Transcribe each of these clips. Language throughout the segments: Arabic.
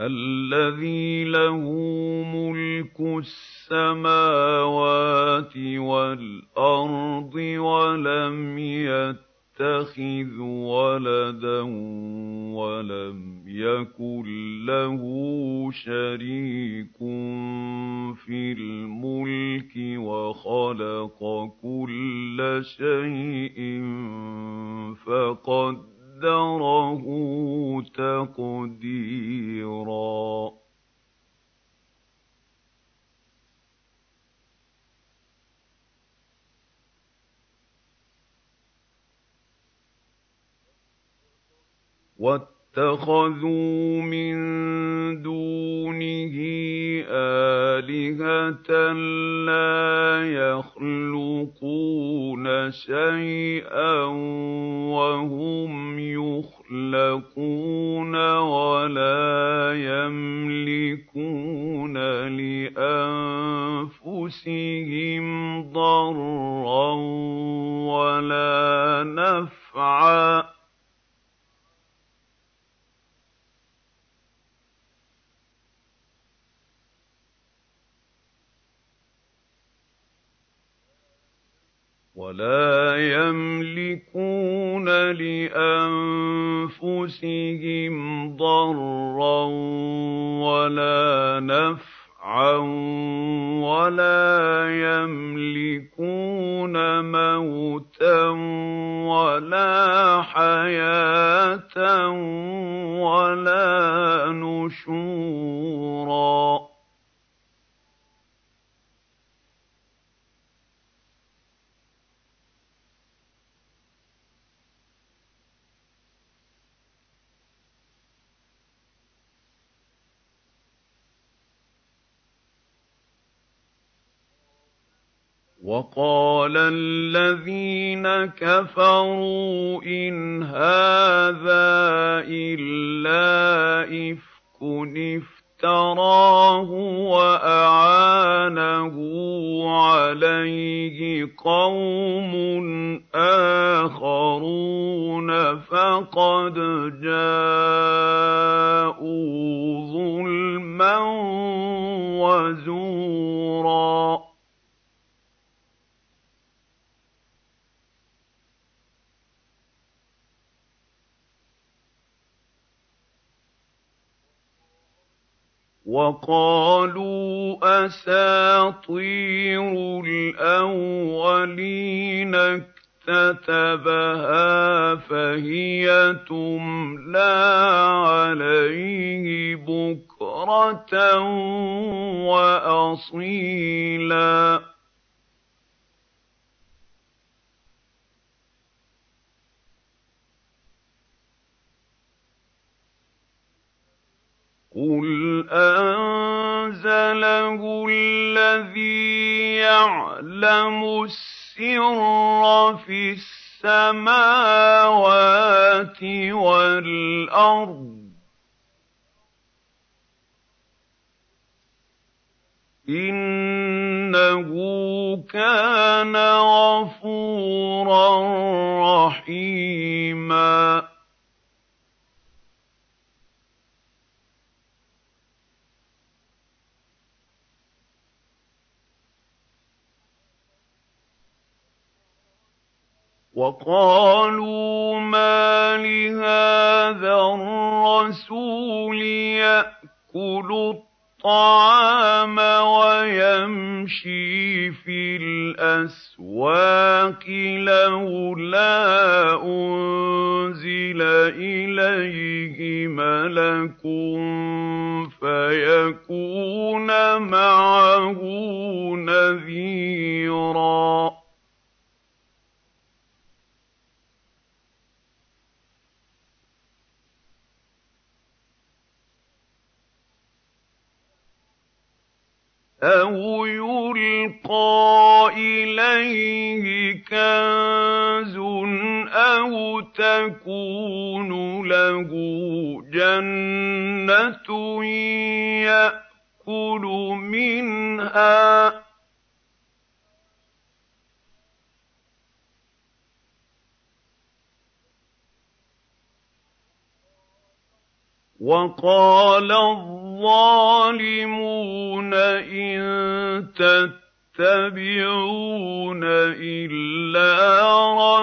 الذي له ملك السماوات والأرض ولم يتخذ ولدا ولم يكن له شريك في الملك وخلق كل شيء فقد قَدَّرَهُ تَقْدِيرًا وَاتَّخَذُوا مِن دُونِهِ آلِهَةً لَّا يَخْلُقُونَ شَيْئًا ضَرًّا وَلَا نَفْعًا وَلَا يَمْلِكُونَ لِأَنفُسِهِمْ ضَرًّا وَلَا نَفْعًا وَلَا يَمْلِكُونَ مَوْتًا وَلَا حَيَاةً وَقَالَ الَّذِينَ كَفَرُوا إِنْ هَٰذَا إِلَّا إِفْكٌ افْتَرَاهُ وَأَعَانَهُ عَلَيْهِ قَوْمٌ آخَرُونَ فَقَدْ جَاءُوا وَقَالُوا أَسَاطِيرُ الْأَوَّلِينَ اكْتَتَبَهَا فَهِيَ تُمْلَىٰ عَلَيْهِ بُكْرَةً وَأَصِيلًا. قُلْ يَعْلَمُ السِّرَّ فِي السَّمَاوَاتِ وَالْأَرْضِ ۚ. إِنَّهُ كَانَ غَفُورًا رَّحِيمًا. وَقَالُوا مَالِ هَٰذَا الرَّسُولِ يَأْكُلُ الطَّعَامَ وَيَمْشِي فِي الْأَسْوَاقِ لَوْلَا أُنزِلَ إِلَيْهِ مَلَكٌ فَيَكُونَ مَعَهُ نَذِيرًا أَوْ يُلْقَىٰ إِلَيْهِ كَنزٌ أَوْ تَكُونُ لَهُ جَنَّةٌ يَأْكُلُ مِنْهَا ۚ وَقَالَ الظَّالِمُونَ إِن تَتَّبِعُونَ إِلَّا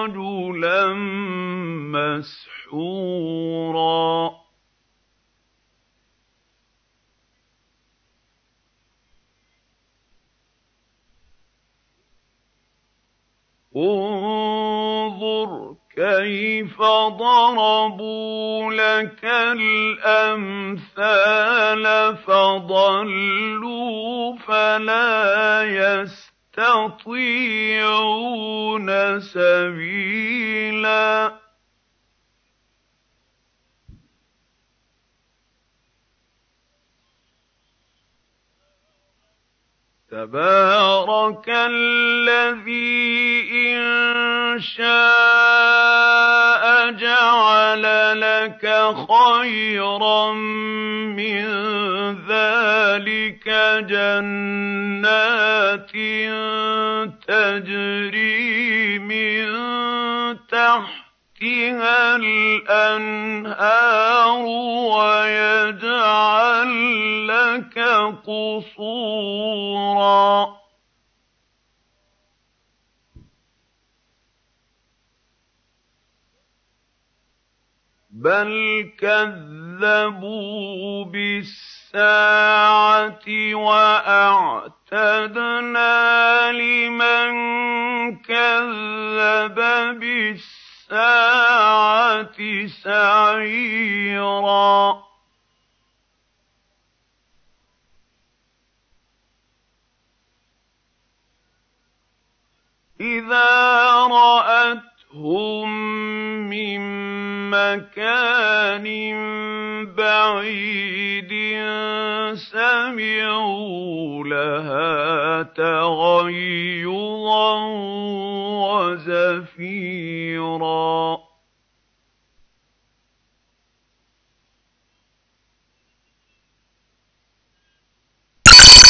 رَجُلًا مَّسْحُورًا انظُرْ كَيْفَ ضَرَبُوا لَكَ الْأَمْثَالَ فَضَلُّوا فَلَا يَسْتَطِيعُونَ سَبِيلًا تَبَارَكَ الَّذِي إِن شَاءَ جَعَلَ لَكَ خَيْرًا مِّن ذَٰلِكَ جَنَّاتٍ تَجْرِي مِن تَحْتِهَا الْأَنْهَارُ وَيَجْعَل لَّكَ قُصُورًا. بَلْ كَذَّبُوا بِالسَّاعَةِ ۖ وَأَعْتَدْنَا لِمَن كَذَّبَ بِالسَّاعَةِ. سَعِيرًا. إِذَا رَأَتْهُم مِّن مَّكَانٍ بَعِيدٍ سَمِعُوا لَهَا تَغَيُّظًا